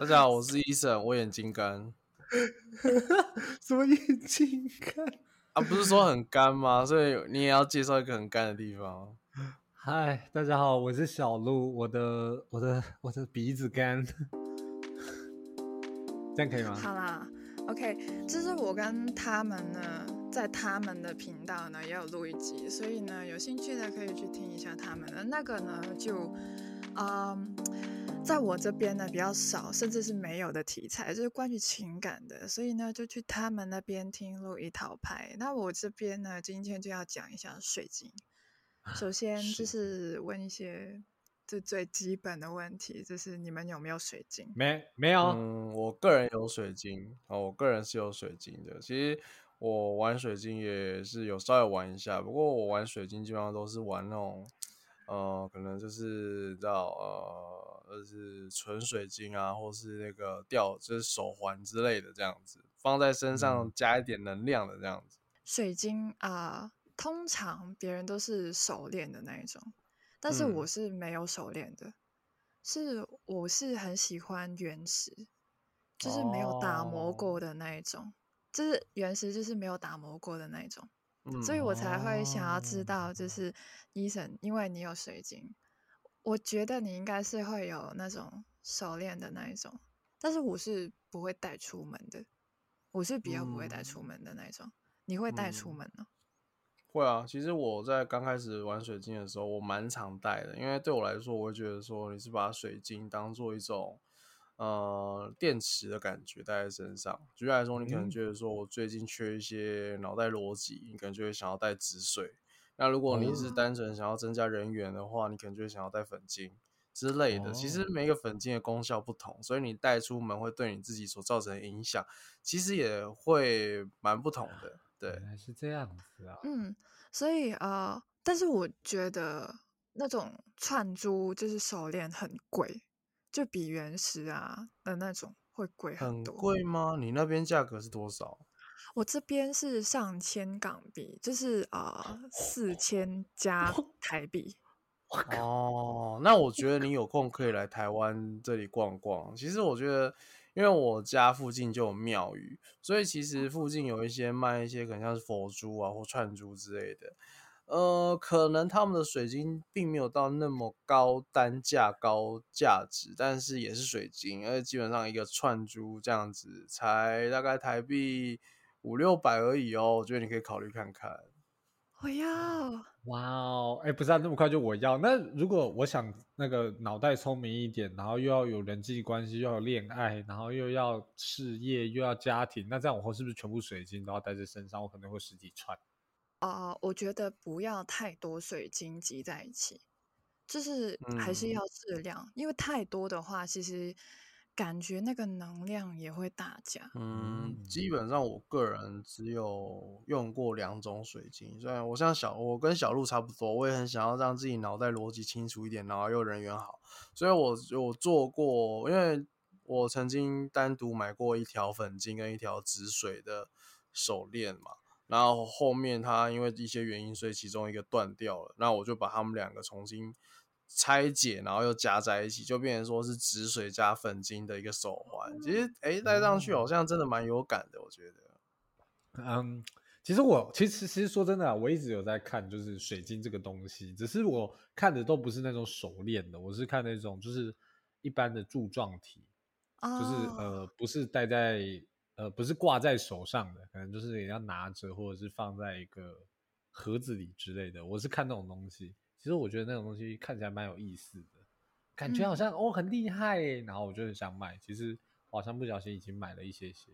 大家好，我是医生，我眼睛干。什么眼睛干啊？不是说很干吗？所以你也要介绍一个很干的地方。嗨，大家好，我是小鹿，我的我的我的鼻子干，这样可以吗？好啦，OK，就是我跟他们呢，在他们的频道呢也有录一集，所以呢，有兴趣的可以去听一下他们的那个呢，就嗯。在我这边呢比较少，甚至是没有的题材，就是关于情感的，所以呢就去他们那边听录一套牌。那我这边呢今天就要讲一下水晶。首先就是问一些最最基本的问题，就是你们有没有水晶？没没有？嗯，我个人有水晶哦，我个人是有水晶的。其实我玩水晶也是有稍微玩一下，不过我玩水晶基本上都是玩那种。呃，可能就是叫呃，就是纯水晶啊，或是那个吊，就是手环之类的这样子，放在身上加一点能量的这样子。水晶啊，通常别人都是手链的那一种，但是我是没有手链的，是我是很喜欢原石，就是没有打磨过的那一种，就是原石就是没有打磨过的那一种。所以我才会想要知道，就是医生，因为你有水晶，我觉得你应该是会有那种手链的那一种，但是我是不会带出门的，我是比较不会带出门的那一种。你会带出门呢？会啊，其实我在刚开始玩水晶的时候，我蛮常带的，因为对我来说，我会觉得说你是把水晶当做一种。呃，电池的感觉带在身上。举例来说，你可能觉得说我最近缺一些脑袋逻辑，你可能就会想要带止水。那如果你是单纯想要增加人员的话，你可能就会想要带粉晶之类的。其实每个粉晶的功效不同，所以你带出门会对你自己所造成的影响，其实也会蛮不同的。对，原来是这样子啊。嗯，所以呃，但是我觉得那种串珠就是手链很贵。就比原石啊的那种会贵很多，贵吗？你那边价格是多少？我这边是上千港币，就是啊四千加台币。哦，那我觉得你有空可以来台湾这里逛逛。其实我觉得，因为我家附近就有庙宇，所以其实附近有一些卖一些可能像是佛珠啊或串珠之类的。呃，可能他们的水晶并没有到那么高单价、高价值，但是也是水晶，而且基本上一个串珠这样子才大概台币五六百而已哦。我觉得你可以考虑看看。我要，哇哦，哎，不是啊，那么快就我要？那如果我想那个脑袋聪明一点，然后又要有人际关系，又要恋爱，然后又要事业，又要家庭，那这样我后是不是全部水晶都要带在身上？我可能会十几串。啊，我觉得不要太多水晶集在一起，就是还是要质量，因为太多的话，其实感觉那个能量也会大降。嗯，基本上我个人只有用过两种水晶，虽然我像小，我跟小鹿差不多，我也很想要让自己脑袋逻辑清楚一点，然后又人缘好，所以我有做过，因为我曾经单独买过一条粉晶跟一条紫水的手链嘛。然后后面它因为一些原因，所以其中一个断掉了。那我就把它们两个重新拆解，然后又夹在一起，就变成说是止水加粉晶的一个手环。其实，哎，戴上去好像真的蛮有感的，我觉得。嗯，其实我其实其实说真的，我一直有在看，就是水晶这个东西，只是我看的都不是那种手链的，我是看那种就是一般的柱状体，就是呃，不是戴在。呃，不是挂在手上的，可能就是人家拿着，或者是放在一个盒子里之类的。我是看那种东西，其实我觉得那种东西看起来蛮有意思的，感觉好像哦很厉害，然后我就很想买。其实好像不小心已经买了一些些，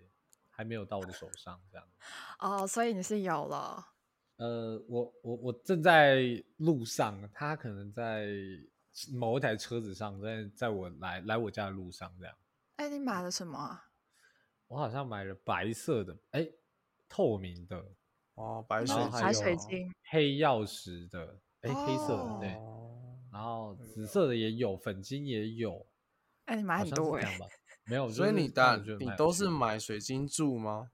还没有到我的手上这样。哦，所以你是有了？呃，我我我正在路上，他可能在某一台车子上，在在我来来我家的路上这样。哎，你买了什么？我好像买了白色的，哎，透明的哦，白水白水晶，黑曜石的，哎，黑色的对，然后紫色的也有，粉晶也有，哎，你买很多哎，没有，所以你的你都是买水晶柱吗？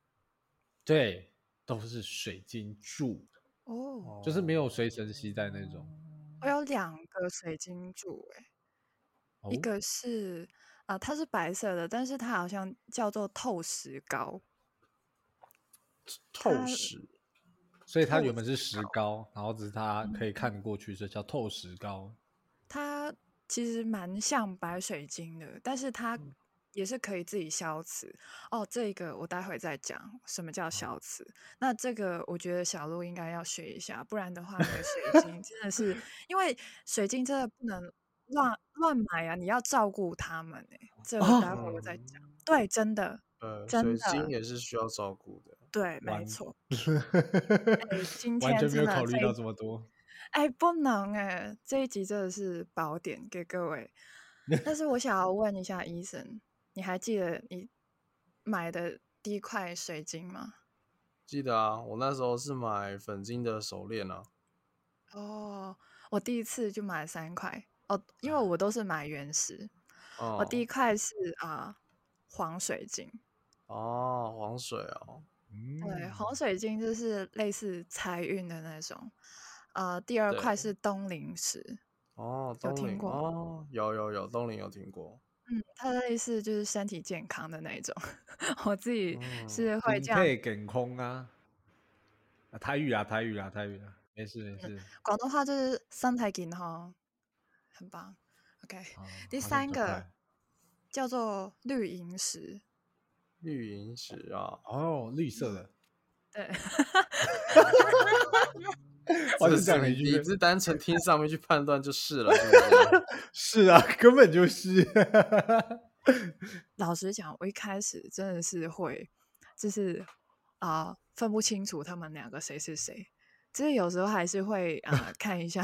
对，都是水晶柱哦，就是没有随身携带那种。我有两个水晶柱，哎，一个是啊、它是白色的，但是它好像叫做透石膏。透石所以它原本是石膏，然后只是它可以看得过去，所以叫透石膏。它其实蛮像白水晶的，但是它也是可以自己消磁。哦，这个我待会再讲什么叫消磁。那这个我觉得小鹿应该要学一下，不然的话，那个水晶真的是，因为水晶真的不能乱乱买啊，你要照顾它们哎、这个待会我再讲。对，真的，呃，真水晶也是需要照顾的。对，没完错。哎，今完全没有天真的考虑到这么多。哎，不能哎，这一集真的是宝典给各位。但是我想要问一下医生，你还记得你买的第一块水晶吗？记得啊，我那时候是买粉晶的手链啊。哦，我第一次就买了三块哦，因为我都是买原石。哦，我第一块是啊、黄水晶，哦，黄水哦，对，嗯黄水晶就是类似财运的那种。呃，第二块是东陵石，哦，有听过哦，有有有，东陵有听过。嗯，它类似就是身体健康的那种。我自己嗯是会金这样配梗空啊，啊台语啊，台语啊，台语啊，没事没事。广东话就是三台金哈，很棒。OK，啊第好像三个叫做绿萤石，绿萤石啊，哦，绿色的，对，我这就讲了一句是你是单纯听上面去判断就是了，是 啊，根本就是。老实讲，我一开始真的是会，就是啊、分不清楚他们两个谁是谁。就是有时候还是会啊、看一下，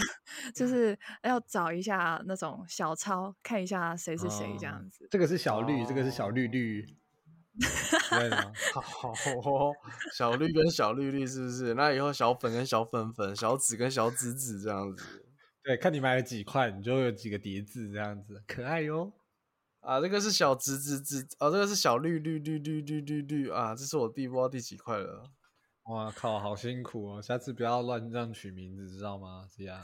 就是要找一下那种小抄，看一下谁是谁这样哦子。这个是小绿，这个是小绿绿，对吗？好 哦，小绿跟小绿绿是不是？那以后小粉跟小粉粉，小紫跟小紫紫这样子对，看你买了几块，你就有几个叠字这样子，可爱哟。啊？这个是小紫紫紫哦，这个是小绿绿绿绿绿绿绿啊！这是我第不知道第几块了。哇靠，好辛苦哦！下次不要乱这样取名字，知道吗？这样。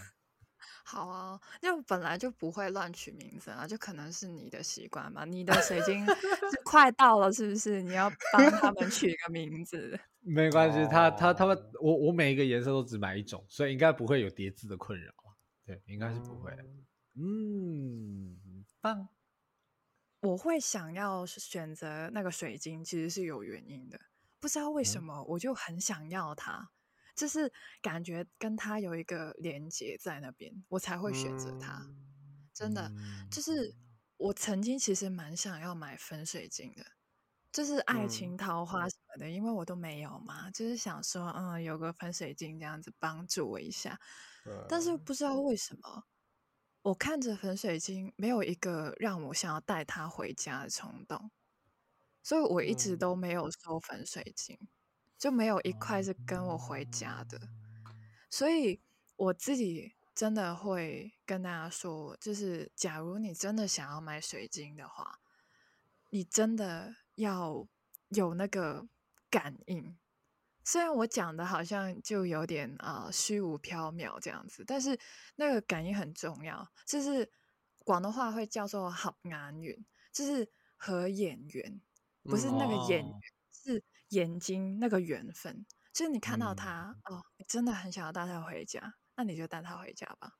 好啊，就本来就不会乱取名字啊，就可能是你的习惯嘛。你的水晶是 快到了，是不是？你要帮他们取个名字。没关系，他他他们哦，我我每一个颜色都只买一种，所以应该不会有叠字的困扰。对，应该是不会。嗯，很棒。我会想要选择那个水晶，其实是有原因的。不知道为什嗯么，我就很想要它，就是感觉跟他有一个连接在那边，我才会选择他。嗯真的，嗯就是我曾经其实蛮想要买粉水晶的，就是爱嗯情桃花什么的，因为我都没有嘛，就是想说，嗯，有个粉水晶这样子帮助我一下。但是不知道为什么，我看着粉水晶没有一个让我想要带它回家的冲动，所以我一直嗯都没有收粉水晶，就没有一块是跟我回家的。所以我自己真的会跟大家说，就是假如你真的想要买水晶的话，你真的要有那个感应。虽然我讲的好像就有点啊、呃虚无缥缈这样子，但是那个感应很重要。就是广东话会叫做合眼缘，就是合眼缘，不是那个眼缘，眼睛那个缘分。就是你看到嗯他、哦，你真的很想要带他回家，那你就带他回家吧。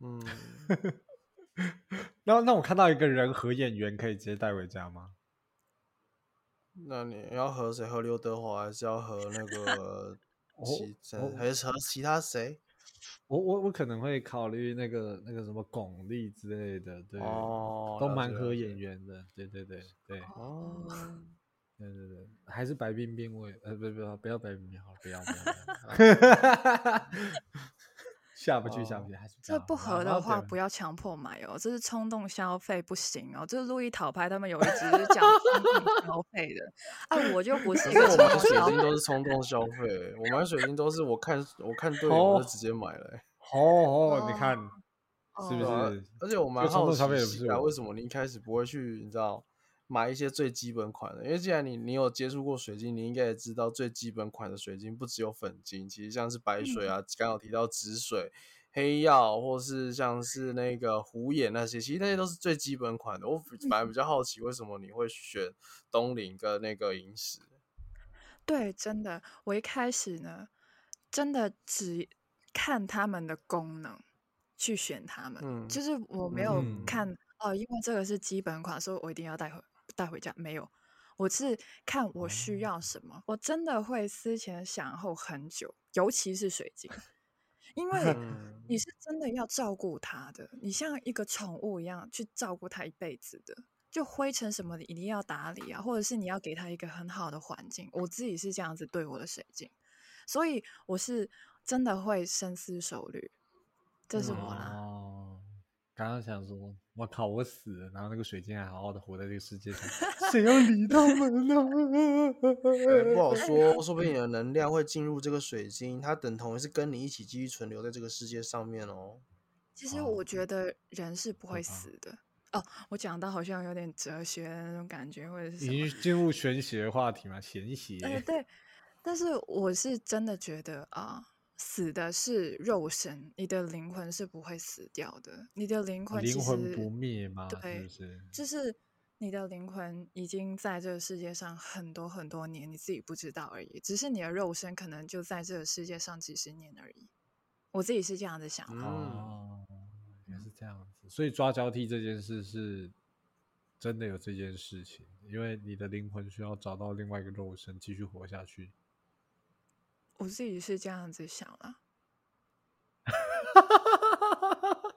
嗯，那那我看到一个人合眼缘，可以直接带回家吗？那你要和谁？和刘德华还是要和那个 其谁哦还是和其他谁？我我我可能会考虑那个那个什么巩俐之类的，对，哦，都蛮合眼缘的，对对对对哦，对对对，还是白冰冰味呃不不不不要白冰冰好了，不要不要下不去 下不去，还是这不合的话，不要要强迫买哦，这是冲动消费，不行哦。这是路易讨拍他们有一集是讲冲动消费的，啊，我就不是可一个冲是我买水晶都是冲动消费，我买水晶都是我看我看对我就直接买了欸。哦哦，你看是不是？而且我蛮这冲动好奇消费的不是啊，我为什么你一开始不会去，你知道买一些最基本款的？因为既然你你有接触过水晶，你应该也知道最基本款的水晶不只有粉晶，其实像是白水嗯啊，刚好提到紫水、黑曜，或是像是那个虎眼那些，其实那些都是最基本款的。我反而比较好奇，为什么你会选东陵跟那个萤石？对，真的，我一开始呢，真的只看他们的功能去选他们，嗯就是我没有嗯看哦，因为这个是基本款，所以我一定要带回带回家。没有，我是看我需要什么，我真的会思前想后很久，尤其是水晶，因为嗯你是真的要照顾它的，你像一个宠物一样去照顾它一辈子的。就灰尘什么的一定要打理啊，或者是你要给它一个很好的环境。我自己是这样子对我的水晶，所以我是真的会深思熟虑，这是我啦。哦，刚刚想说，我靠，我死了，然后那个水晶还好好的活在这个世界上，谁要理他们呢？呃 不好说，说不定你的能量会进入这个水晶，它等同于是跟你一起继续存留在这个世界上面哦。其实我哦觉得人是不会死的。哦，我讲到好像有点哲学的那种感觉，或者是已经进入玄学的话题嘛，玄学。呃，对，但是我是真的觉得啊、死的是肉身，你的灵魂是不会死掉的。你的灵魂灵魂不灭吗？对不是？就是你的灵魂已经在这个世界上很多很多年，你自己不知道而已。只是你的肉身可能就在这个世界上几十年而已。我自己是这样子想的。嗯哦，原来是这样子，所以抓交替这件事是真的有这件事情，因为你的灵魂需要找到另外一个肉身继续活下去。我自己是这样子想啦。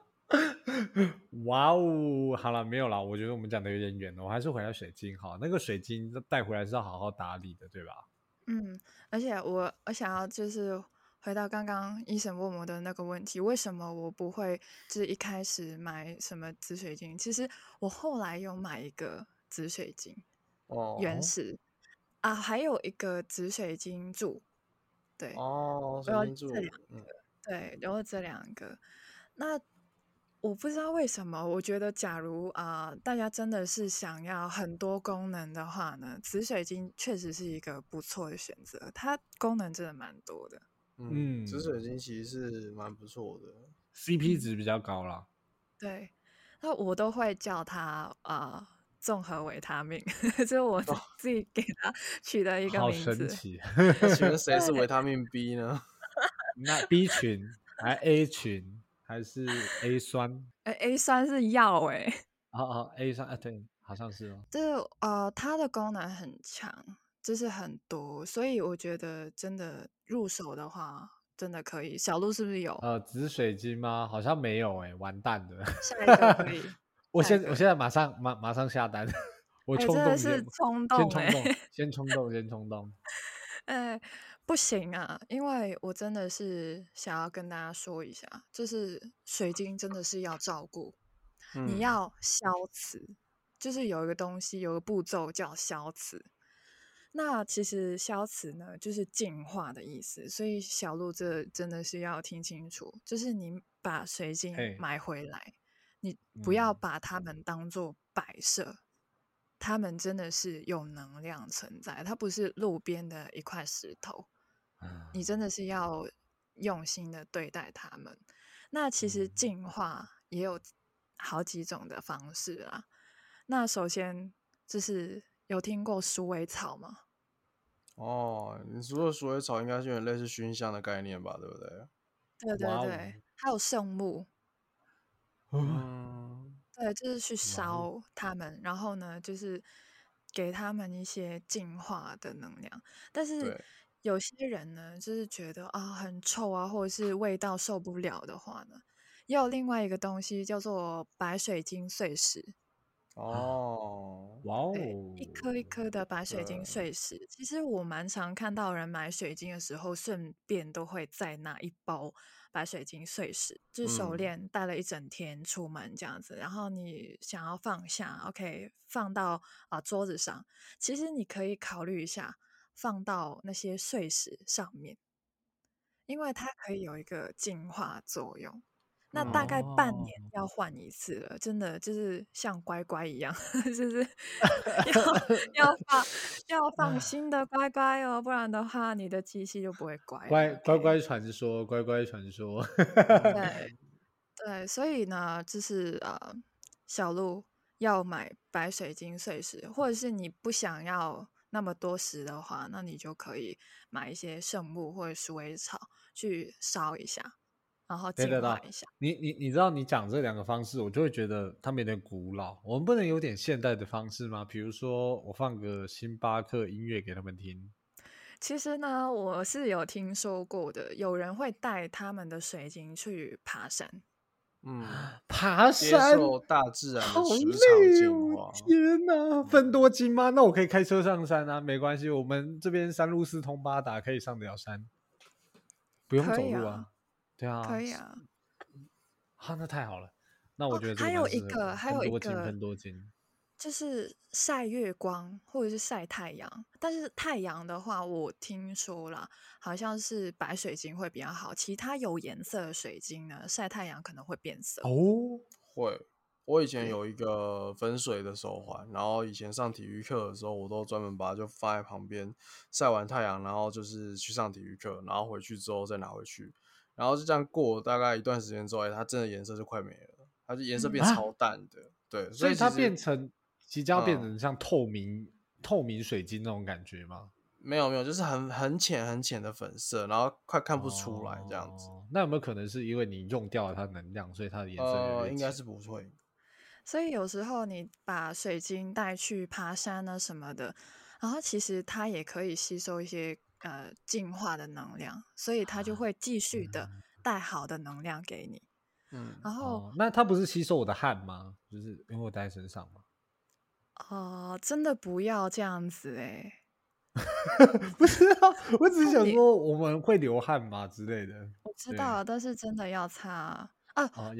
哇哦，好了，没有啦，我觉得我们讲的有点远了，我还是回到水晶好，那个水晶带回来是要好好打理的，对吧？嗯，而且我我想要就是回到刚刚医生问我的那个问题，为什么我不会就是一开始买什么紫水晶？其实我后来有买一个紫水晶哦，原石啊，还有一个紫水晶柱，对，哦，我要水晶柱这两，嗯，对，然后这两个，那我不知道为什么，我觉得假如啊、大家真的是想要很多功能的话呢，紫水晶确实是一个不错的选择，它功能真的蛮多的。嗯，紫嗯水晶其实是蛮不错的。CP 值比较高啦。对，那我都会叫它啊综合维他命，这是我自自己给它取的一个好名字。神奇。那请问谁是维他命 B 呢？那 B 群还 A 群还是 A 酸？哎，A 酸是药哎、哦哦，A 酸啊，对，好像是哦。就是呃，它的功能很强，就是很多，所以我觉得真的入手的话，真的可以。小鹿是不是有？呃，紫水晶吗？好像没有哎、完蛋了。下一个可以。我现我现在马上马马上下单，我冲动哎真的是冲动哎先冲动，先冲动，先冲动。哎，不行啊，因为我真的是想要跟大家说一下，就是水晶真的是要照顾，嗯你要消磁，就是有一个东西，有个步骤叫消磁。那其实消磁呢，就是净化的意思，所以小鹿这真的是要听清楚，就是你把水晶买回来，你不要嗯把它们当做摆设，它们真的是有能量存在，它不是路边的一块石头，你真的是要用心的对待它们。那其实嗯净化也有好几种的方式啦。那首先就是有听过鼠尾草吗？哦，你说的鼠尾草应该是有点类似熏香的概念吧，对不对？对对对，还有圣木，嗯，对，就是去哦烧他们，然后呢，就是给他们一些净化的能量。但是有些人呢，就是觉得啊很臭啊，或者是味道受不了的话呢，也有另外一个东西叫做白水晶碎石。哦，哇哦，一颗一颗的白水晶碎石。其实我蛮常看到人买水晶的时候，顺便都会再拿一包白水晶碎石，就是手嗯链戴了一整天出门这样子。然后你想要放下，OK，放到啊、桌子上，其实你可以考虑一下，放到那些碎石上面，因为它可以有一个净化作用。那大概半年哦要换一次了，真的就是像乖乖一样，就是要 要放要放新的乖乖哦，不然的话你的机器就不会乖。乖乖乖传说，乖乖传说。对 对，所以呢，就是呃，小鹿要买白水晶碎石，或者是你不想要那么多石的话，那你就可以买一些圣木或者鼠尾草去烧一下，然后净对对对化一下。你你你知道你讲这两个方式，我就会觉得他们有点古老。我们不能有点现代的方式吗？比如说我放个星巴克音乐给他们听。其实呢，我是有听说过的，有人会带他们的水晶去爬山。嗯，爬接山受大自然好的磁场累净。天哪，分多金吗？那我可以开车上山啊，没关系，我们这边山路四通八达，可以上得了山，不用走路啊对啊，可以啊，啊，那太好了。那我哦觉得这还有一个还有一分多金个分多金。就是晒月光或者是晒太阳，但是太阳的话，我听说啦，好像是白水晶会比较好，其他有颜色的水晶呢，晒太阳可能会变色。哦，会，我以前有一个粉水的手环，然后以前上体育课的时候，我都专门把它就放在旁边晒完太阳，然后就是去上体育课，然后回去之后再拿回去，然后就这样过大概一段时间之后，哎，它真的颜色就快没了，它就颜色变超淡的，对，所以它变成即将变嗯成像透明、透明水晶那种感觉吗？没有没有，就是很很浅很浅的粉色，然后快看不出来这样子，哦那有没有可能是因为你用掉了它的能量，所以它的颜色呃，应该是不会，所以有时候你把水晶带去爬山啊什么的，然后其实它也可以吸收一些呃净化的能量，所以它就会继续的带好的能量给你。嗯，然后哦，那它不是吸收我的汗吗？就是因为我带在身上嘛。哦、真的不要这样子哎、不是啊，我只是想说我们会流汗嘛之类的。我知道，但是真的要擦啊。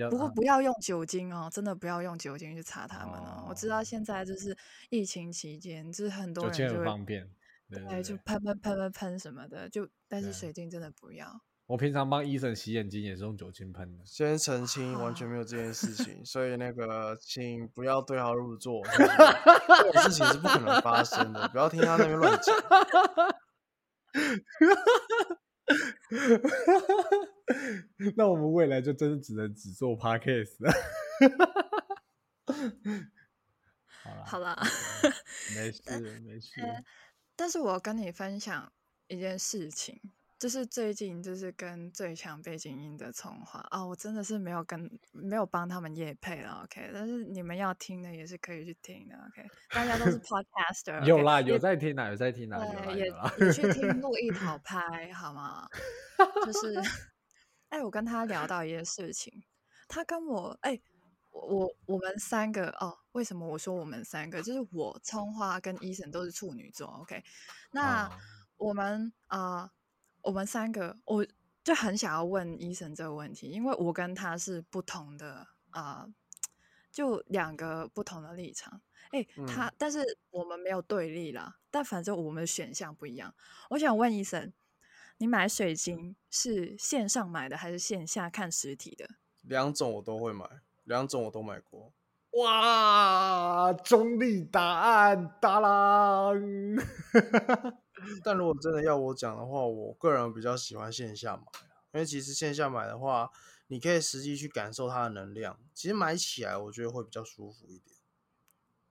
不过啊不要用酒精哦，真的不要用酒精去擦它们哦。我知道哦现在就是疫情期间，就是很多人就会很方便。对对，对对，就喷喷喷喷喷什么的，就但是水晶真的不要。我平常帮医生洗眼睛也是用酒精喷的。先澄清，完全啊没有这件事情，所以那个 请不要对号入座，这种事情是不可能发生的，不要听他那边乱讲。那我们未来就真的只能只做 podcast 了。好啦，好啦，没事没事。但是我跟你分享一件事情，就是最近就是跟最强背景音的葱花啊、我真的是没有跟没有帮他们夜配了，OK，但是你们要听的也是可以去听的，OK，大家都是 podcaster，有啦，有在听啦，有在听啦，有啦对，也去听 陆一讨拍好吗？就是，哎，我跟他聊到一件事情，他跟我，哎，我我我们三个哦，为什么我说我们三个？就是我葱花跟医生都是处女座，OK，那哦我们啊、呃我们三个，我就很想要问医生这个问题，因为我跟他是不同的啊、呃就两个不同的立场。哎，他、但是我们没有对立啦，但反正我们的选项不一样。我想问医生，你买水晶是线上买的还是线下看实体的？两种我都会买，两种我都买过。哇，中立答案，哒啦！但如果真的要我讲的话，我个人比较喜欢线下买啊，因为其实线下买的话，你可以实际去感受它的能量，其实买起来我觉得会比较舒服一点。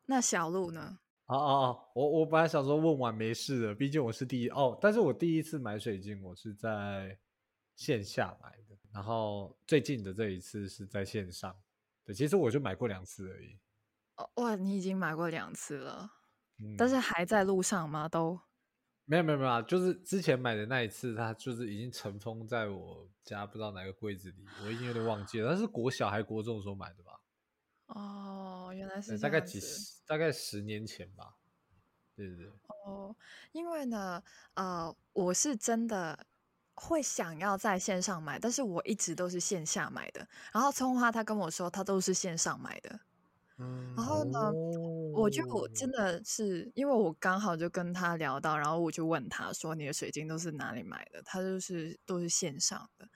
那小鹿呢？哦哦哦，我我本来想说问完没事的，毕竟我是第一哦，但是我第一次买水晶，我是在线下买的，然后最近的这一次是在线上。对，其实我就买过两次而已。哦，哇，你已经买过两次了，嗯，但是还在路上吗？都没有没有没有啊，就是之前买的那一次，它就是已经尘封在我家不知道哪个柜子里，我已经有点忘记了，但是国小还国中的时候买的吧？哦，原来，是这大概几十，大概十年前吧。对对对，哦，因为呢，呃，我是真的会想要在线上买，但是我一直都是线下买的。然后葱花他跟我说他都是线上买的，嗯然后呢，我就真哦的是因为我刚好就跟他聊到，然后我就问他说你的水晶都是哪里买的？他就是都是线上的。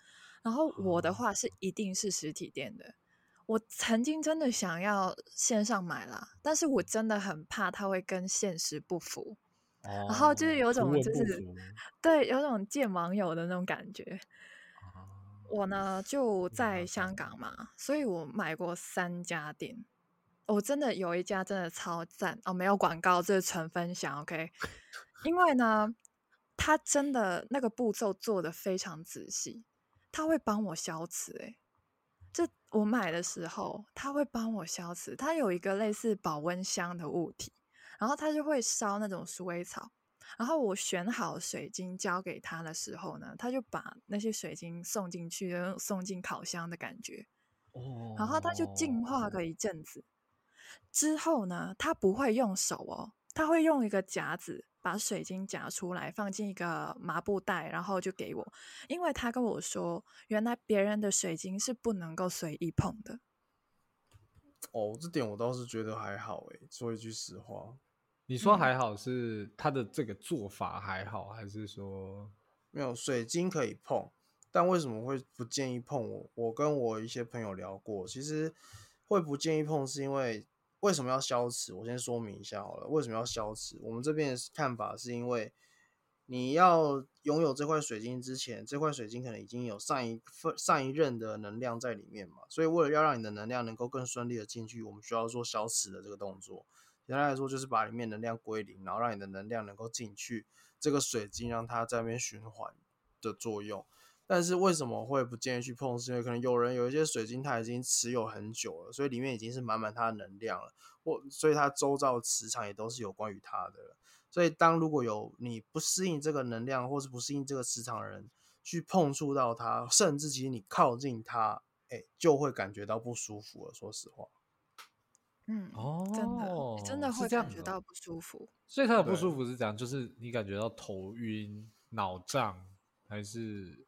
然后我的话是一定是实体店的。我曾经真的想要线上买啦，但是我真的很怕它会跟现实不符，然后就是有种就是对有种见网友的那种感觉。我呢就在香港嘛，所以我买过三家店。我真的有一家真的超赞哦，没有广告，这是纯分享，OK？因为呢，他真的那个步骤做的非常仔细，他会帮我消磁。哎，这我买的时候他会帮我消磁，他有一个类似保温箱的物体，然后他就会烧那种鼠尾草。然后我选好水晶交给他的时候呢，他就把那些水晶送进去，送进烤箱的感觉。哦，然后他就净化个一阵子。之后呢，他不会用手哦，他会用一个夹子把水晶夹出来，放进一个麻布袋，然后就给我。因为他跟我说，原来别人的水晶是不能够随意碰的。哦，这点我倒是觉得还好诶，说一句实话。你说还好是他的这个做法还好，还是说没有水晶可以碰？但为什么会不建议碰？我我跟我一些朋友聊过，其实会不建议碰，是因为。为什么要消磁？我先说明一下好了。为什么要消磁？我们这边的看法是因为你要拥有这块水晶之前，这块水晶可能已经有上一份上一任的能量在里面嘛。所以为了要让你的能量能够更顺利的进去，我们需要做消磁的这个动作。简单来说，就是把里面能量归零，然后让你的能量能够进去这个水晶，让它在那边循环的作用。但是为什么会不建议去碰？是因为可能有人有一些水晶，它已经持有很久了，所以里面已经是满满它的能量了，或所以它周遭磁场也都是有关于它的了。所以当如果有你不适应这个能量，或是不适应这个磁场的人去碰触到它，甚至其实你靠近它，哎，就会感觉到不舒服了。说实话，嗯，哦，真的，真的会感觉到不舒服。所以他的不舒服是这样，就是你感觉到头晕、脑胀，还是？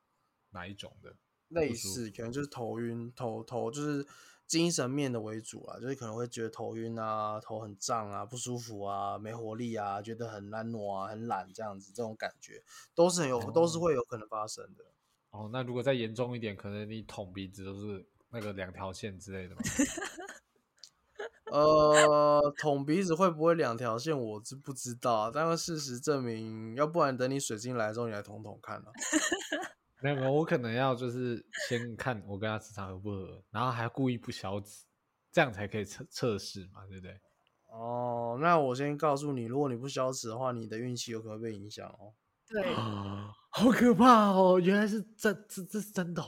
哪一种的类似，可能就是头晕、头头就是精神面的为主啊，就是可能会觉得头晕啊、头很胀啊、不舒服啊、没活力啊、觉得很懒惰啊、很懒这样子，这种感觉都是很有，都是会有可能发生的。哦，那如果再严重一点，可能你捅鼻子都是那个两条线之类的吗？呃，捅鼻子会不会两条线，我是不知道，但是事实证明，要不然等你水晶来之后，你来捅捅看了。没有没有，我可能要就是先看我跟他磁场合不合，然后还故意不消磁，这样才可以测测试嘛，对不对？哦，那我先告诉你，如果你不消磁的话，你的运气有可能被影响哦。对，好可怕哦！原来是这这这是真的。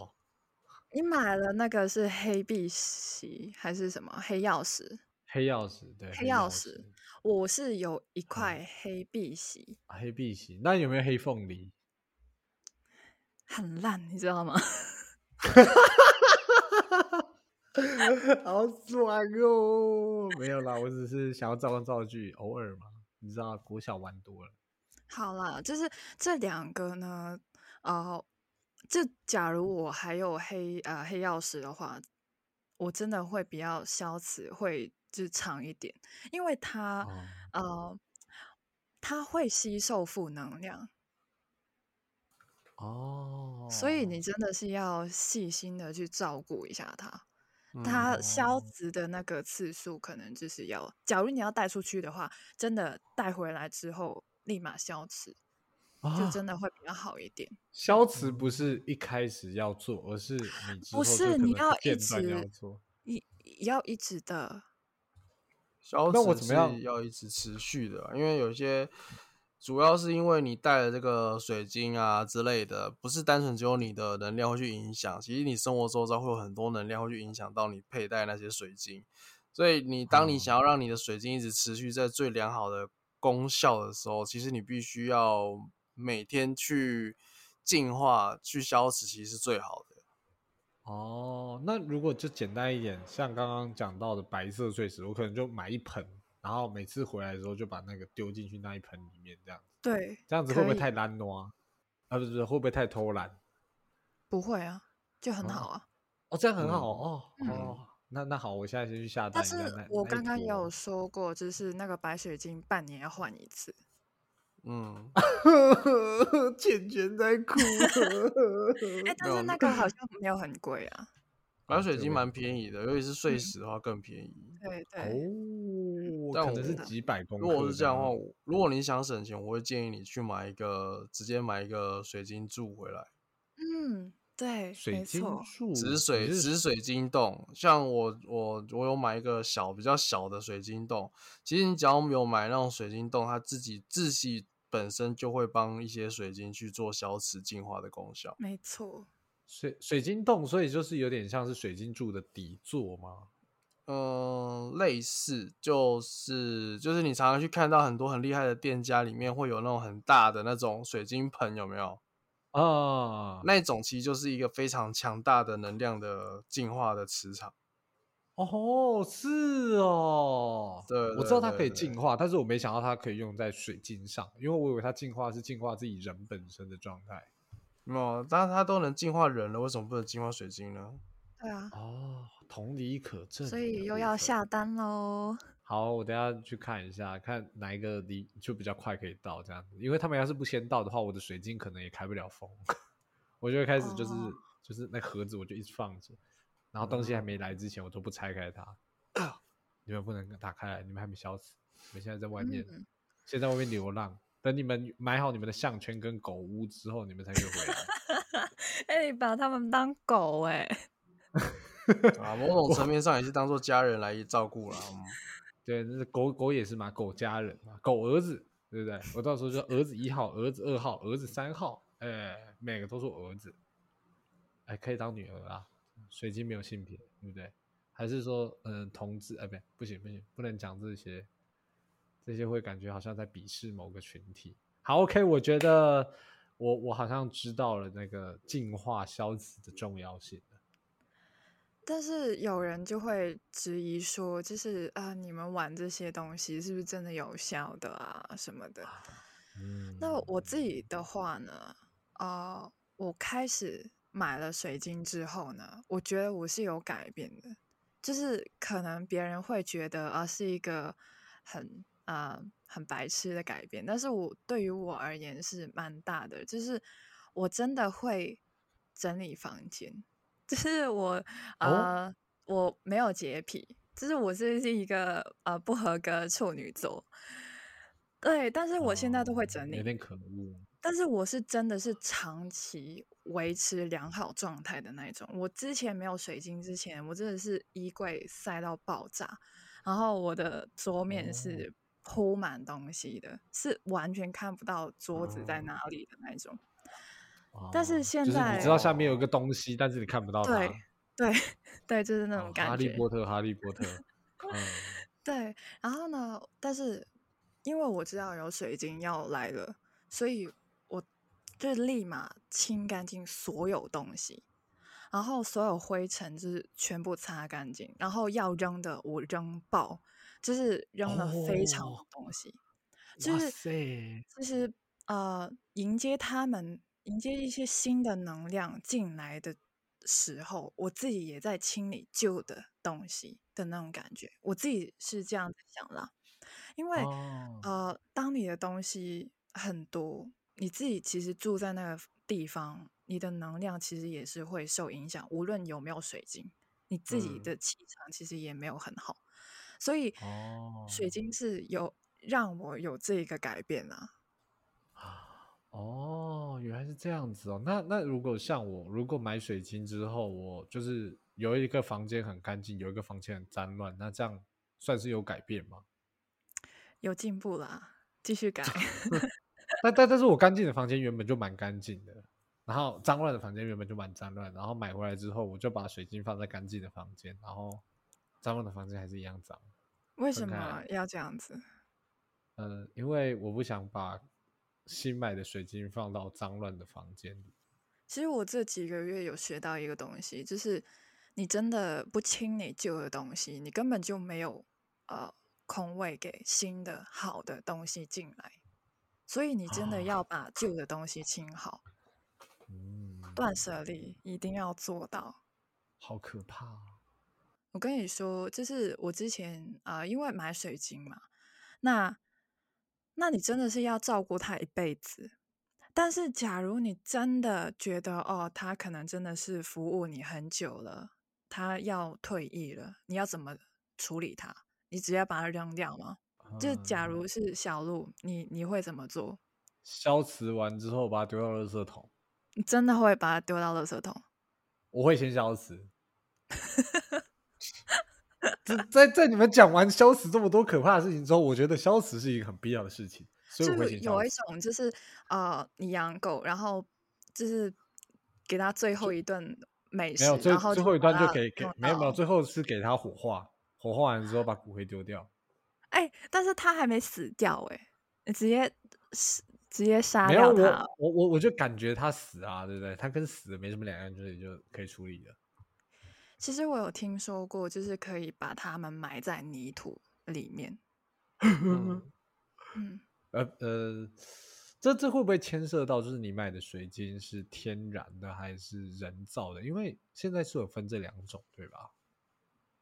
你买了那个是黑碧玺还是什么黑曜石？黑曜石对，黑曜石。我是有一块黑碧玺。黑碧玺，那有没有黑凤梨？很烂，你知道吗？好爽哦！没有啦，我只是想要造个造句，偶尔嘛，你知道，国小玩多了。好啦，就是这两个呢，呃，这假如我还有黑呃黑曜石的话，我真的会比较消磁，会就长一点，因为它呃，它会吸收负能量。哦，所以你真的是要细心的去照顾一下它，它消磁的那个次数可能就是要，假如你要带出去的话，真的带回来之后立马消磁，就真。的会比较好一点。消磁不是一开始要做，而是你不是你要一直做，你要一直的消磁是要一直持续的，因为有些。主要是因为你带了这个水晶啊之类的，不是单纯只有你的能量会去影响，其实你生活周遭会有很多能量会去影响到你佩戴那些水晶。所以你当你想要让你的水晶一直持续在最良好的功效的时候，其实你必须要每天去净化、去消磁，其实是最好的。哦，那如果就简单一点，像刚刚讲到的白色碎石，我可能就买一盆。然后每次回来的时候就把那个丢进去那一盆里面，这样子。对，这样子会不会太懒惰啊？啊，不是，会不会太偷懒？不会啊，就很好啊。哦，这样很好哦。哦，那那好，我现在先去下单。但是我刚刚也有说过，就是那个白水晶半年要换一次。嗯，倩倩在哭。哎，但是那个好像没有很贵啊。买水晶蛮便宜的，尤其是碎石的话更便宜。对对。哦，但可能是几百公。如果是这样的话，如果你想省钱，我会建议你去买一个，直接买一个水晶柱回来。嗯，对，水晶柱，紫水紫水晶洞。像我我我有买一个小比较小的水晶洞。其实你只要有买那种水晶洞，它自己自己本身就会帮一些水晶去做消磁净化的功效。没错。水水晶洞，所以就是有点像是水晶柱的底座吗？嗯，类似，就是就是你常常去看到很多很厉害的店家里面会有那种很大的那种水晶盆，有没有？啊，那种其实就是一个非常强大的能量的净化的磁场。哦，是哦，对，我知道它可以净化，但是我没想到它可以用在水晶上，因为我以为它净化是净化自己人本身的状态。哦，但它都能净化人了，为什么不能净化水晶呢？对啊。哦，同理可证。所以又要下单喽。好，我等下去看一下，看哪一个离就比较快可以到这样子。因为他们要是不先到的话，我的水晶可能也开不了封。我就会开始就是就是那盒子我就一直放着，然后东西还没来之前我都不拆开它。你们不能打开来，你们还没消死。你们现在在外面，现在外面流浪。等你们买好你们的项圈跟狗屋之后，你们才可以回来。哎，把他们当狗哎！啊，某种层面上也是当做家人来照顾了。对，那是狗狗也是嘛，狗家人嘛，狗儿子，对不对？我到时候就儿子一号，儿子二号，儿子三号，哎，每个都是儿子，哎，可以当女儿啊。水晶没有性别，对不对？还是说，嗯，同志？哎，不，不行不行，不能讲这些。这些会感觉好像在鄙视某个群体。好，OK，我觉得我我好像知道了那个净化消磁的重要性但是有人就会质疑说，就是啊，你们玩这些东西是不是真的有效的啊什么的？嗯，那我自己的话呢，啊，我开始买了水晶之后呢，我觉得我是有改变的，就是可能别人会觉得啊是一个很。呃，很白痴的改变，但是我对于我而言是蛮大的，就是我真的会整理房间，就是我呃我没有洁癖，就是我这是一个呃不合格处女座，对，但是我现在都会整理，有点可恶，但是我是真的是长期维持良好状态的那种，我之前没有水晶之前，我真的是衣柜塞到爆炸，然后我的桌面是。铺满东西的，是完全看不到桌子在哪里的那种。但是现在你知道下面有一个东西，但是你看不到它。对对 对，就是那种感觉。哈利波特，哈利波特。嗯，对。然后呢？但是因为我知道有水晶要来了，所以我就立马清干净所有东西，然后所有灰尘就是全部擦干净，然后要扔的我扔爆。就是扔了非常多东西，就是就是呃，迎接他们，迎接一些新的能量进来的时候，我自己也在清理旧的东西的那种感觉。我自己是这样子想啦，因为呃，当你的东西很多，你自己其实住在那个地方，你的能量其实也是会受影响。无论有没有水晶，你自己的气场其实也没有很好。所以，水晶是有让我有这个改变啊。哦，原来是这样子哦。那那如果像我，如果买水晶之后，我就是有一个房间很干净，有一个房间很脏乱，那这样算是有改变吗？有进步啦，继续改。但但但是我干净的房间原本就蛮干净的，然后脏乱的房间原本就蛮脏乱，然后买回来之后，我就把水晶放在干净的房间，然后。脏乱的房间还是一样脏，为什么要这样子？呃，因为我不想把新买的水晶放到脏乱的房间里。其实我这几个月有学到一个东西，就是你真的不清理旧的东西，你根本就没有呃空位给新的好的东西进来。所以你真的要把旧的东西清好。嗯，断舍离一定要做到。好可怕。我跟你说，就是我之前啊，因为买水晶嘛，那那你真的是要照顾它一辈子。但是，假如你真的觉得哦，它可能真的是服务你很久了，它要退役了，你要怎么处理它？你直接把它扔掉吗？就假如是小鹿，你你会怎么做？消磁完之后把它丢到垃圾桶。你真的会把它丢到垃圾桶？我会先消磁。在在在你们讲完消磁这么多可怕的事情之后，我觉得消磁是一个很必要的事情。所以我会先有一种就是呃，你养狗，然后就是给它最后一顿美食，然后最后一段就给给没有没有，最后是给它火化，火化完之后把骨灰丢掉。哎，但是他还没死掉哎，你直接死直接杀掉他。我我我就感觉他死啊，对不对？他跟死没什么两样，就是就可以处理了。其实我有听说过，就是可以把它们埋在泥土里面。嗯。呃呃，这这会不会牵涉到就是你买的水晶是天然的还是人造的？因为现在是有分这两种，对吧？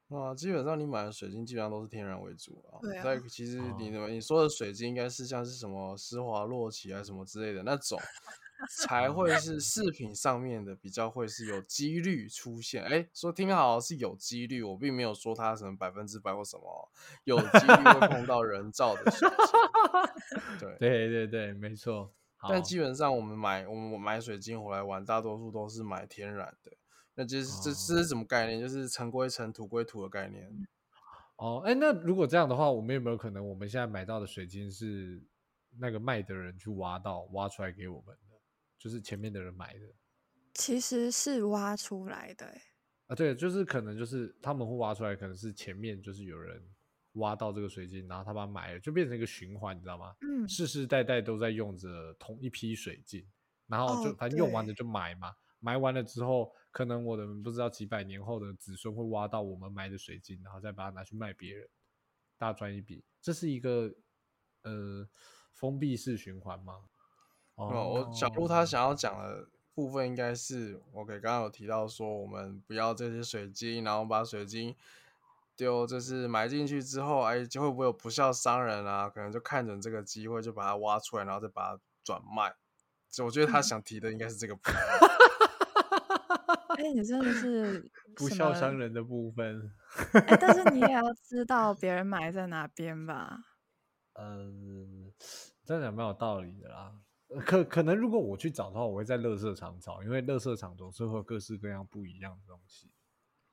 啊，基本上你买的水晶基本上都是天然为主啊。对啊。其实你的你说的水晶应该是像是什么施华洛奇啊什么之类的那种。才会是饰品上面的比较会是有几率出现，哎，说听好是有几率，我并没有说它什么百分之百或什么，有几率会碰到人造的水晶。对对对对，没错。但基本上我们买我们买水晶回来玩，大多数都是买天然的。那就是这这是什么概念？就是尘归尘，土归土的概念。哦，哎，那如果这样的话，我们有没有可能我们现在买到的水晶是那个卖的人去挖到挖出来给我们的？就是前面的人买的，其实是挖出来的，啊，对，就是可能就是他们会挖出来，可能是前面就是有人挖到这个水晶，然后他把它买了，就变成一个循环，你知道吗？嗯，世世代代都在用着同一批水晶，然后就反正用完了就买嘛，买完了之后，可能我的不知道几百年后的子孙会挖到我们埋的水晶，然后再把它拿去卖别人，大赚一笔，这是一个呃封闭式循环吗？哦，我小鹿他想要讲的部分应该是我给刚刚有提到说我们不要这些水晶，然后把水晶丢，就是埋进去之后，哎，就会不会有不孝商人啊？可能就看准这个机会就把它挖出来，然后再把它转卖。我觉得他想提的应该是这个部分。哎，你真的是 不孝商人的部分。哎，但是你也要 知道别人埋在哪边吧？嗯，这样讲蛮有道理的啦。可可能，如果我去找的话，我会在垃圾场找，因为垃圾场总是会有各式各样不一样的东西。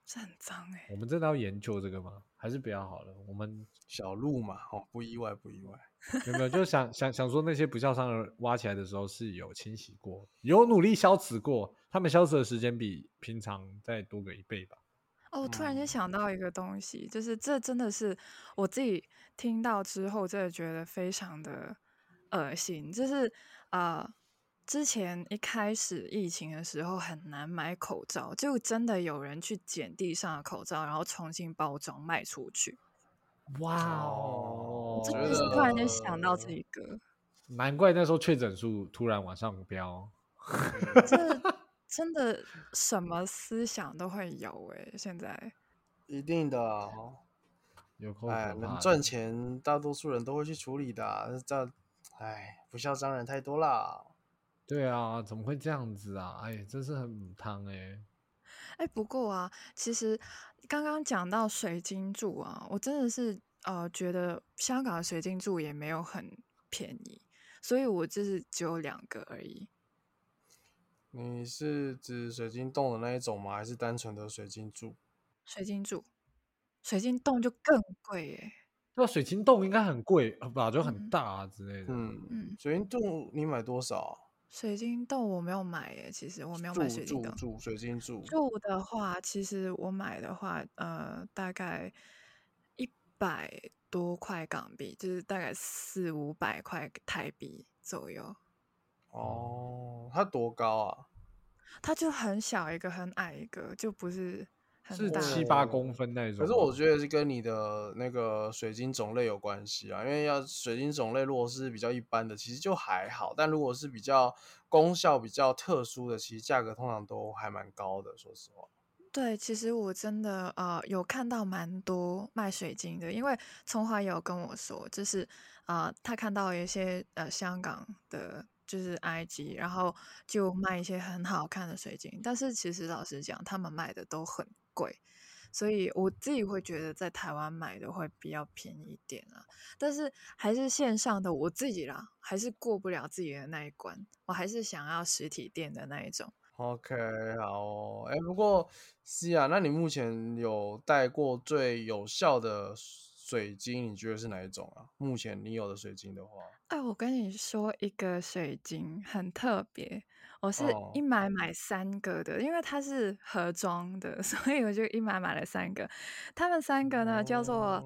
这很脏哎！我们真的要研究这个吗？还是比较好了？我们小路嘛，哦，不意外，不意外。有没有？就想想想说，那些不孝商人挖起来的时候是有清洗过，有努力消磁过，他们消磁的时间比平常再多个一倍吧。哦，我突然间想到一个东西，就是这真的是我自己听到之后，真的觉得非常的恶心，就是。啊，之前一开始疫情的时候很难买口罩，就真的有人去捡地上的口罩，然后重新包装卖出去。哇哦！真的是突然间想到这个，难怪那时候确诊数突然往上飙。这 真的什么思想都会有哎，现在一定的，有哎，能赚钱，大多数人都会去处理的，这。哎，不孝商人太多了。对啊，怎么会这样子啊？哎，真是很汤哎。哎，不过啊，其实刚刚讲到水晶柱啊，我真的是呃觉得香港的水晶柱也没有很便宜，所以我就是只有两个而已。你是指水晶洞的那一种吗？还是单纯的水晶柱？水晶柱，水晶洞就更贵哎。那水晶洞应该很贵吧？就很大啊之类的。嗯嗯，水晶洞你买多少？水晶豆我没有买耶，其实我没有买水晶豆。柱水晶柱。柱的话，其实我买的话，呃，大概一百多块港币，就是大概四五百块台币左右。哦，它多高啊？它就很小一个，很矮一个，就不是。是七八公分那种，可是我觉得是跟你的那个水晶种类有关系啊，因为要水晶种类如果是比较一般的，其实就还好，但如果是比较功效比较特殊的，其实价格通常都还蛮高的。说实话，对，其实我真的呃有看到蛮多卖水晶的，因为葱花也有跟我说，就是呃他看到有一些呃香港的，就是 IG，然后就卖一些很好看的水晶，但是其实老实讲，他们卖的都很贵，所以我自己会觉得在台湾买的会比较便宜一点啊。但是还是线上的我自己啦，还是过不了自己的那一关，我还是想要实体店的那一种。OK，好哦，哎，不过是啊，那你目前有带过最有效的水晶，你觉得是哪一种啊？目前你有的水晶的话，哎，我跟你说一个水晶很特别，我是哦一买买三个的，因为它是盒装的，所以我就一买买了三个。他们三个呢叫做哦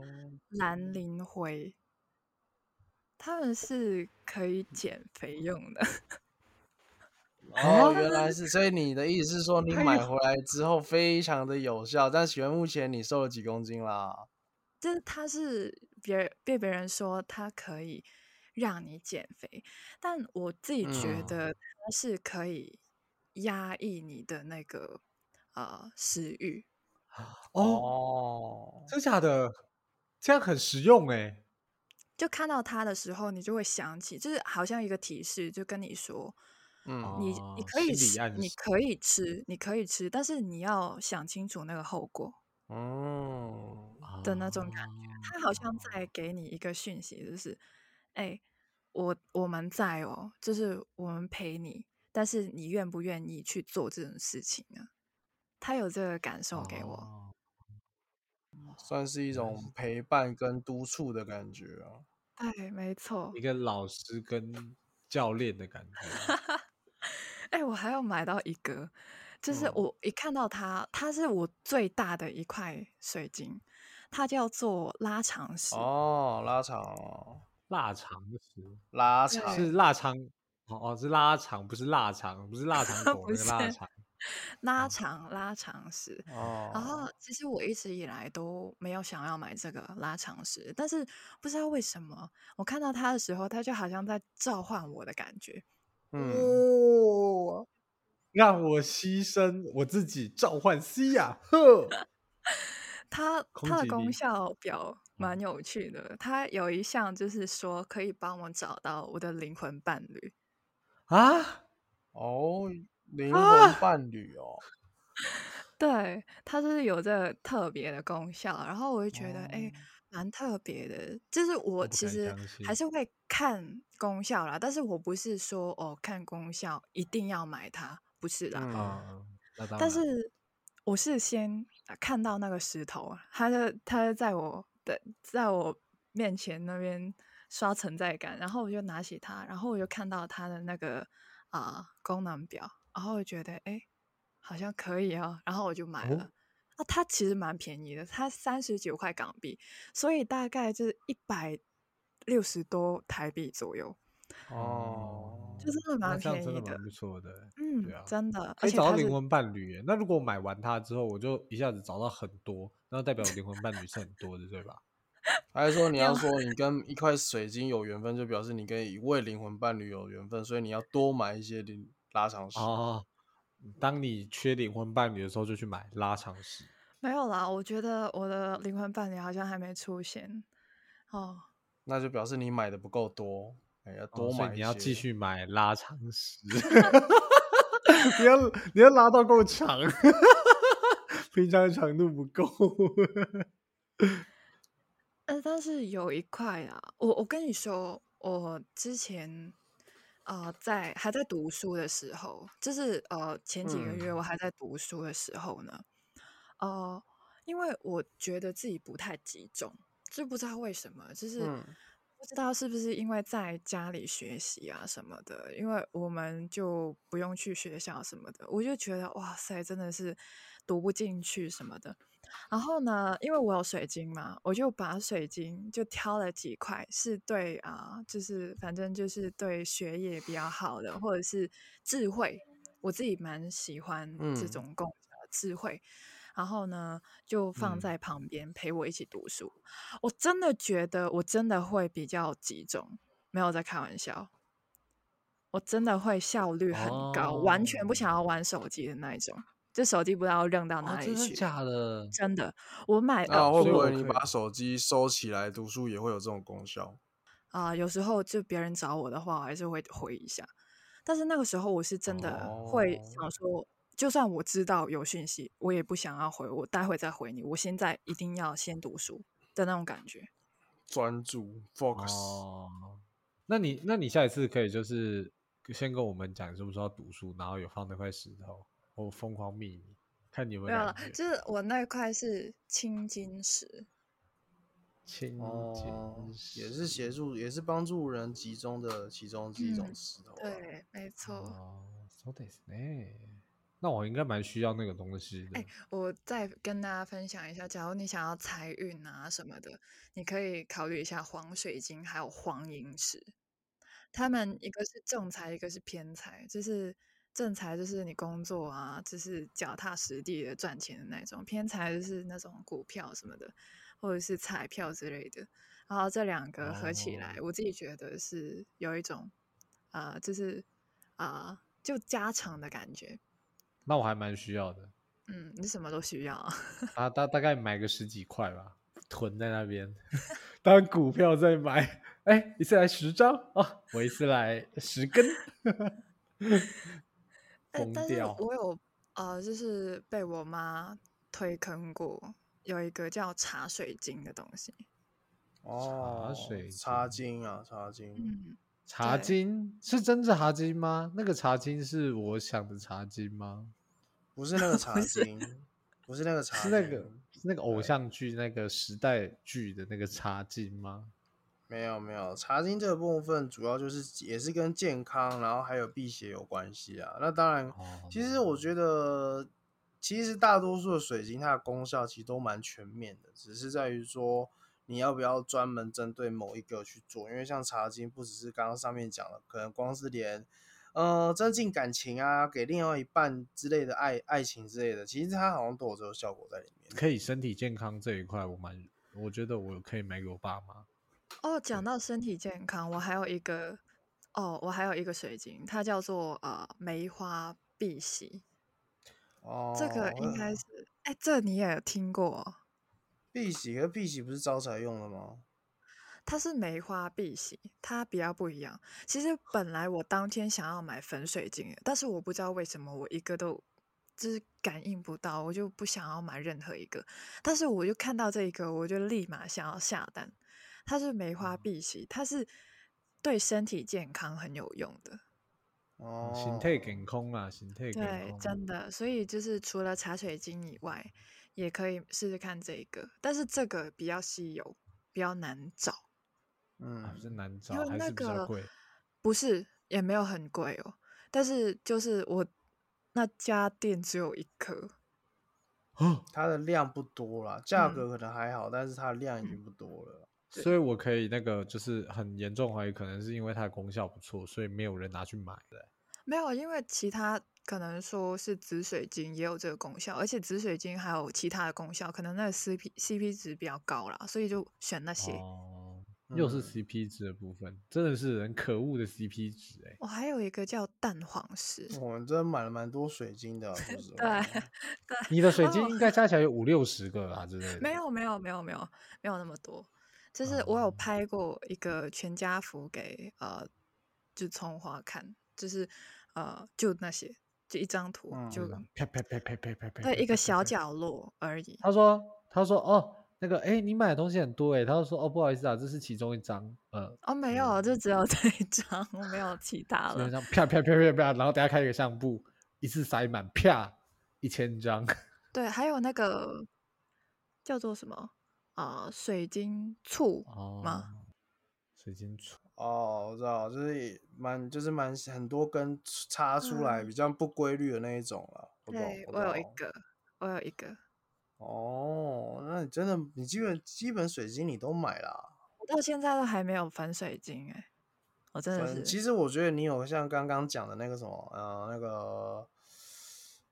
蓝磷灰，他们是可以减肥用的。哦，原来是，所以你的意思是说，你买回来之后非常的有效，但请问目前你瘦了几公斤啦？就是它是别人被别人说它可以让你减肥，但我自己觉嗯得它是可以压抑你的那个呃食欲。哦，哦，真假的？这样很实用哎。就看到它的时候，你就会想起，就是好像一个提示，就跟你说，嗯，你你哦可以吃，你可以吃，你可以吃，但是你要想清楚那个后果哦，的那种感觉。它好像哦在给你一个讯息，就是，哎，我我们在哦，就是我们陪你，但是你愿不愿意去做这种事情呢？他有这个感受给我。哦算是一种陪伴跟督促的感觉啊。对，没错一。个老师跟教练的感觉。哎、我还要买到一个，就是嗯我一看到它，它是我最大的一块水晶，它叫做拉长石。哦，拉长哦，腊肠石对拉长是腊肠，哦哦是拉长，不是腊肠，不是腊肠 狗不那个腊是肠。拉长拉长石。然后哦，其实我一直以来都没有想要买这个拉长石，但是不知道为什么，我看到它的时候，它就好像在召唤我的感觉。嗯，哦，让我牺牲我自己，召唤西亚，呵，它它的功效表蛮嗯有趣的，它有一项就是说可以帮我找到我的灵魂伴侣。啊，哦，灵啊魂伴侣哦，对，它就是有这个特别的功效，然后我就觉得，哎、哦蛮特别的。就是我其实还是会看功效啦，但是我不是说哦看功效一定要买它，不是啦。嗯啊，但是我是先啊看到那个石头啊，它就它就在我的在我面前那边刷存在感，然后我就拿起它，然后我就看到它的那个啊、功能表，然后我觉得哎好像可以哦，然后我就买哦了。啊，它其实蛮便宜的，它三十九块港币，所以大概就是一百六十多台币左右，哦，就真的那蛮便宜的这样真的蛮。不错的欸。嗯，对啊真的，可以而且它是找到灵魂伴侣耶。那如果我买完它之后，我就一下子找到很多，那代表我灵魂伴侣是很多的，对吧？还是说你要说你跟一块水晶有缘分，就表示你跟一位灵魂伴侣有缘分，所以你要多买一些灵拉长石。哦，当你缺灵魂伴侣的时候，就去买拉长石。没有啦，我觉得我的灵魂伴侣好像还没出现哦。那就表示你买的不够多，多买一些。你要继续买拉长石，你要你要拉到够长，平常的长度不够。呃，但是有一块啊，我我跟你说，我之前呃在还在读书的时候，就是呃前几个月我还在读书的时候呢，呃，因为我觉得自己不太集中，就不知道为什么，就是嗯不知道是不是因为在家里学习啊什么的，因为我们就不用去学校什么的，我就觉得哇塞，真的是读不进去什么的。然后呢，因为我有水晶嘛，我就把水晶就挑了几块，是对啊、就是反正就是对学业比较好的，或者是智慧，我自己蛮喜欢这嗯种共智慧。然后呢，就放嗯在旁边陪我一起读书。我真的觉得，我真的会比较集中，没有在开玩笑。我真的会效率很高，完全不想要玩手机的那一种。这手机不知道扔到哦哪里真的去。假的？真的，我买那到所以我会不会你把手机收起来读书也会有这种功效？啊、有时候就别人找我的话，我还是会回一下。但是那个时候我是真的会哦想说，就算我知道有讯息，我也不想要回，我待会再回你。我现在一定要先读书的那种感觉。专注 focus，、哦，那你那你下一次可以就是先跟我们讲是不是要读书，然后有放那块石头，我疯狂密你，看你有没没有了有感，觉。就是我那块是青金石，青哦金，也是协助，也是帮助人集中的其中之一种嗯石头、啊。，对，没错。哦，そうですね。 那我应该蛮需要那个东西的。哎我再跟大家分享一下，假如你想要财运啊什么的，你可以考虑一下黄水晶还有黄银石。他们一个是正财，一个是偏财。就是正财就是你工作啊，就是脚踏实地的赚钱的那种；偏财就是那种股票什么的，或者是彩票之类的。然后这两个合起来，哦我自己觉得是有一种啊、呃就是啊、呃就加成的感觉。那我还蛮需要的，嗯，你什么都需要啊。大大大概买个十几块吧，囤在那边，当股票在买。哎，一次来十张哦，我一次来十根，疯但但是掉。我有呃，就是被我妈推坑过，有一个叫茶水晶的东西。哦，茶水茶晶晶啊，茶晶，嗯，茶晶是真的茶晶吗？那个茶晶是我想的茶晶吗？不是那个 茶是晶，不是那个茶是晶，那个是那个偶像剧那个时代剧的那个茶金吗？没有没有，茶经这个部分主要就是也是跟健康，然后还有辟邪有关系啊。那当然，哦其实我觉得，其实大多数的水晶它的功效其实都蛮全面的，只是在于说你要不要专门针对某一个去做。因为像茶经不只是刚刚上面讲的，可能光是连呃增进感情啊，给另外一半之类的爱爱情之类的，其实它好像都有这个效果在里面。可以身体健康这一块，我蛮我觉得我可以买给我爸妈。哦，讲到身体健康，我还有一个哦，我还有一个水晶，它叫做呃梅花碧玺。哦，这个应该是，哎，这你也有听过哦？碧玺，和碧玺不是招财用的吗？它是梅花碧玺，它比较不一样。其实本来我当天想要买粉水晶的，但是我不知道为什么我一个都就是感应不到，我就不想要买任何一个。但是我就看到这一个，我就立马想要下单。它是梅花碧玺，它是对身体健康很有用的。哦，形态健康啊，形态健对，真的。所以就是除了茶水晶以外，也可以试试看这个，但是这个比较稀有，比较难找。啊嗯，是难找那还是比较个贵？不是，也没有很贵哦。但是就是我那家店只有一颗，哦，它的量不多啦，价嗯格可能还好，但是它的量已经不多了。所以我可以那个就是很严重怀疑，可能是因为它的功效不错，所以没有人拿去买的。没有，因为其他可能说是紫水晶也有这个功效，而且紫水晶还有其他的功效，可能那个 CP CP 值比较高啦，所以就选那些。哦，又是嗯 CP 值的部分，真的是很可恶的 CP 值哎、我、还有一个叫蛋黄石，我们真的买了蛮多水晶的 对。对，你的水晶哦应该加起来有五六十个啊之类的。没有没有没有没有没有那么多，就是我有哦拍过一个全家福给呃，就葱花看，就是呃就那些就一张图，嗯就啪啪啪啪啪啪啪。对一个小。角落而已。他说：“他说哦，那个哎，你买的东西很多哎。”他就说：“哦，不好意思啊，这是其中一张。呃，哦，没有，就只有 这一张，我没有其他 了啪啪啪啪啪，然后等下开一个相簿，一次塞满啪一千张。对，还有那个叫做什么啊、呃水晶醋哦吗？，水晶醋哦，我知道，就是蛮就是蛮很多根插出来嗯比较不规律的那一种了。对，我有一个，我有一个。哦，那你真的你基本基本水晶你都买啦。我到现在都还没有粉水晶哎、我真的嗯，是。其实我觉得你有像刚刚讲的那个什么，呃，那个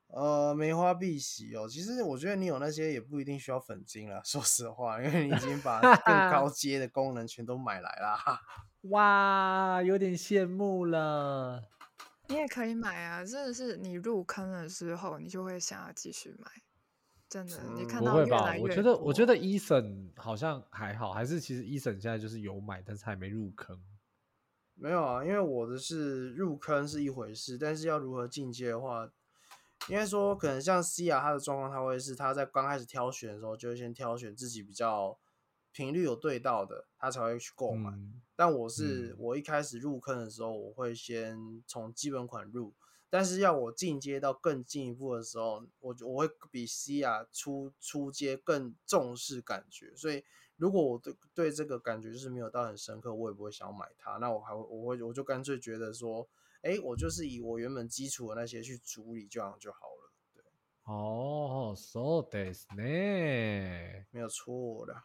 呃梅花碧玺哦，其实我觉得你有那些也不一定需要粉晶了，说实话，因为你已经把更高阶的功能全都买来啦。哇，有点羡慕了。你也可以买啊，真的是你入坑的时候，你就会想要继续买。真的，你看到不会吧？我觉得我觉得，我觉多得伊森好像还好，还是其实伊森现在就是有买，但是还没入坑。没有啊，因为我的是入坑是一回事，但是要如何进阶的话，应该说可能像 C 啊，他的状况他会是他在刚开始挑选的时候，就会先挑选自己比较频率有对到的，他才会去购买。嗯但我是、嗯我一开始入坑的时候，我会先从基本款入，但是要我进阶到更进一步的时候，我就我会比 C 啊出出阶更重视感觉，所以如果我对对这个感觉就是没有到很深刻，我也不会想要买它，那我还会我会我就干脆觉得说，哎，我就是以我原本基础的那些去处理这样就好了，对，哦，so this 呢，没有错的。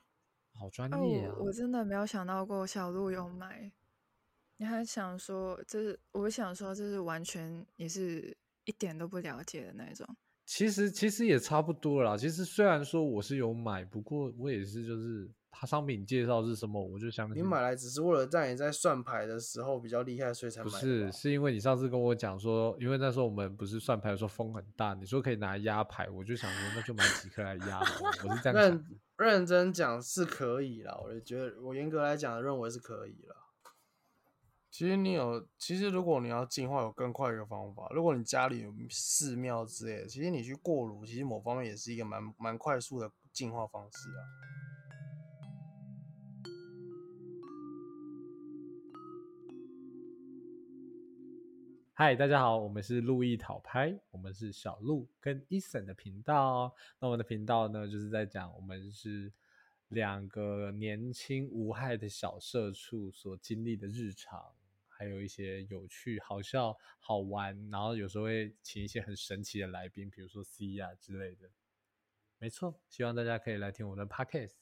好专哦业啊！我真的没有想到过小鹿有买，你还想说这是？我想说这是完全也是一点都不了解的那种。其实其实也差不多啦。其实虽然说我是有买，不过我也是就是它商品介绍是什么，我就相你。买来只是为了在你在算牌的时候比较厉害，所以才买不是，是因为你上次跟我讲说，因为那时候我们不是算牌的时候风很大，你说可以拿来压牌，我就想说那就买几颗来压，我是这样想认。认真讲是可以啦，我就觉得我严格来讲认为是可以啦。其实你有，其实如果你要进化，有更快一个方法。如果你家里有寺庙之类的，其实你去过炉，其实某方面也是一个蛮蛮快速的进化方式啊。嗨，大家好，我们是路易讨拍，我们是小鹿跟 Eason 的频道。那我们的频道呢，就是在讲我们是两个年轻无害的小社畜所经历的日常，还有一些有趣、好笑、好玩，然后有时候会请一些很神奇的来宾，比如说 C 呀之类的。没错，希望大家可以来听我的 Podcast。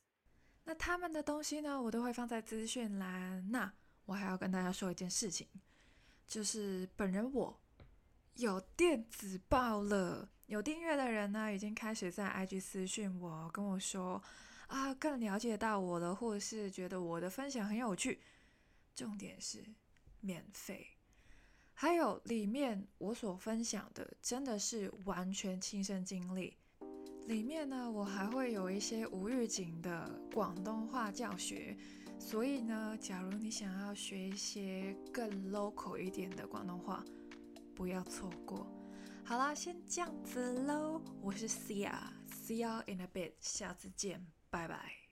那他们的东西呢，我都会放在资讯栏。那我还要跟大家说一件事情，就是本人我有电子报了，有订阅的人呢，已经开始在 IG 私讯我，跟我说啊，更了解到我了，或者是觉得我的分享很有趣。重点是免费，还有里面我所分享的真的是完全亲身经历。里面呢，我还会有一些无预警的广东话教学，所以呢，假如你想要学一些更 local 一点的广东话，不要错过。好啦，先这样子喽，我是 Cia，See you in a bit，下次见，拜拜。